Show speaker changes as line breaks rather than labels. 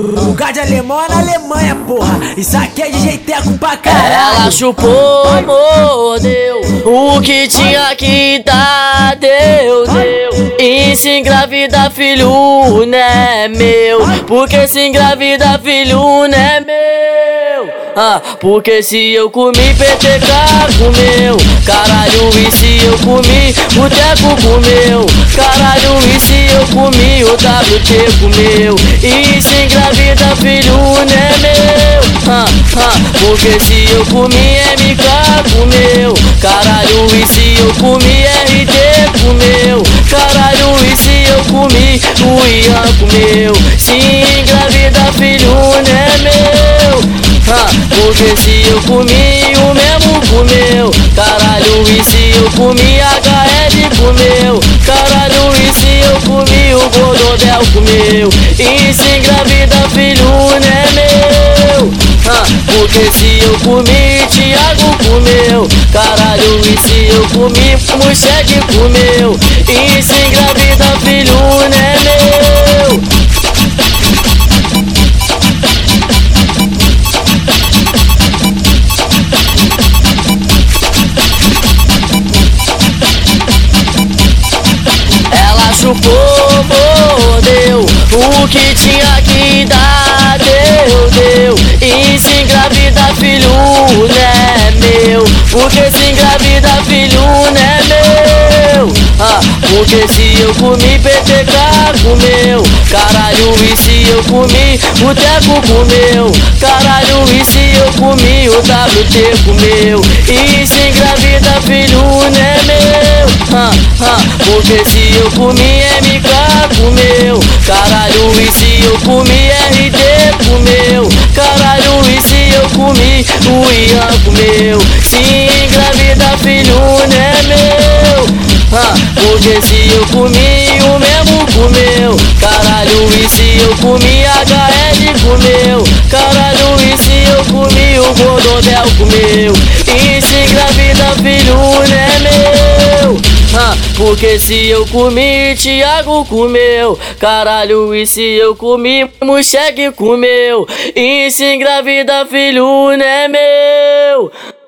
Lugar de alemão é na Alemanha, porra. Isso aqui é de jeiteco pra caralho.
Ela chupou, mordeu. O que tinha que dar, deu, deu. E se engravida, filho, não é meu. Porque se engravida, filho, não é meu. Ah, porque se eu comi PTK, comeu. Caralho, e se eu comi, o Teco comeu. Caralho, e se eu comi, o WT comeu. E se engravida, filho, não é meu. Ah, ah, porque se eu comi, MK comeu. Caralho, e se eu comi, RD comeu. Caralho, e se eu comi, o Ian comeu. Porque se eu comi, o mesmo comeu. Caralho, e se eu comi, HL comeu. Caralho, e se eu comi, o Gododel comeu. E se engravida, filho, não é meu. Ah, porque se eu comi, Thiago comeu. Caralho, e se eu comi, Mocheque comeu. Ela chupou, mordeu O que tinha que dar, deu, deu. E se engravida, filho, não é meu? Porque se engravida, filho, não é meu? Ah, Porque se eu comi, PTK comeu Caralho, e se eu comi, o Teco comeu Caralho, e se eu comi, o WT comeu E se engravida, filho, é ah, ah, Porque se eu comi, MK comeu Caralho, e se eu comi, RD comeu Caralho, e se eu comi, o Ian comeu Se engravida, filho, não é meu. Ah, porque se eu comi, o mesmo comeu Caralho, e se eu comi, HL comeu Caralho, e se eu comi, o Gododel comeu E se engravida, filho, é ah, porque se eu comi, Thiago comeu. Caralho, e se eu comi, Mocheque comeu. E se engravida, filho, não é meu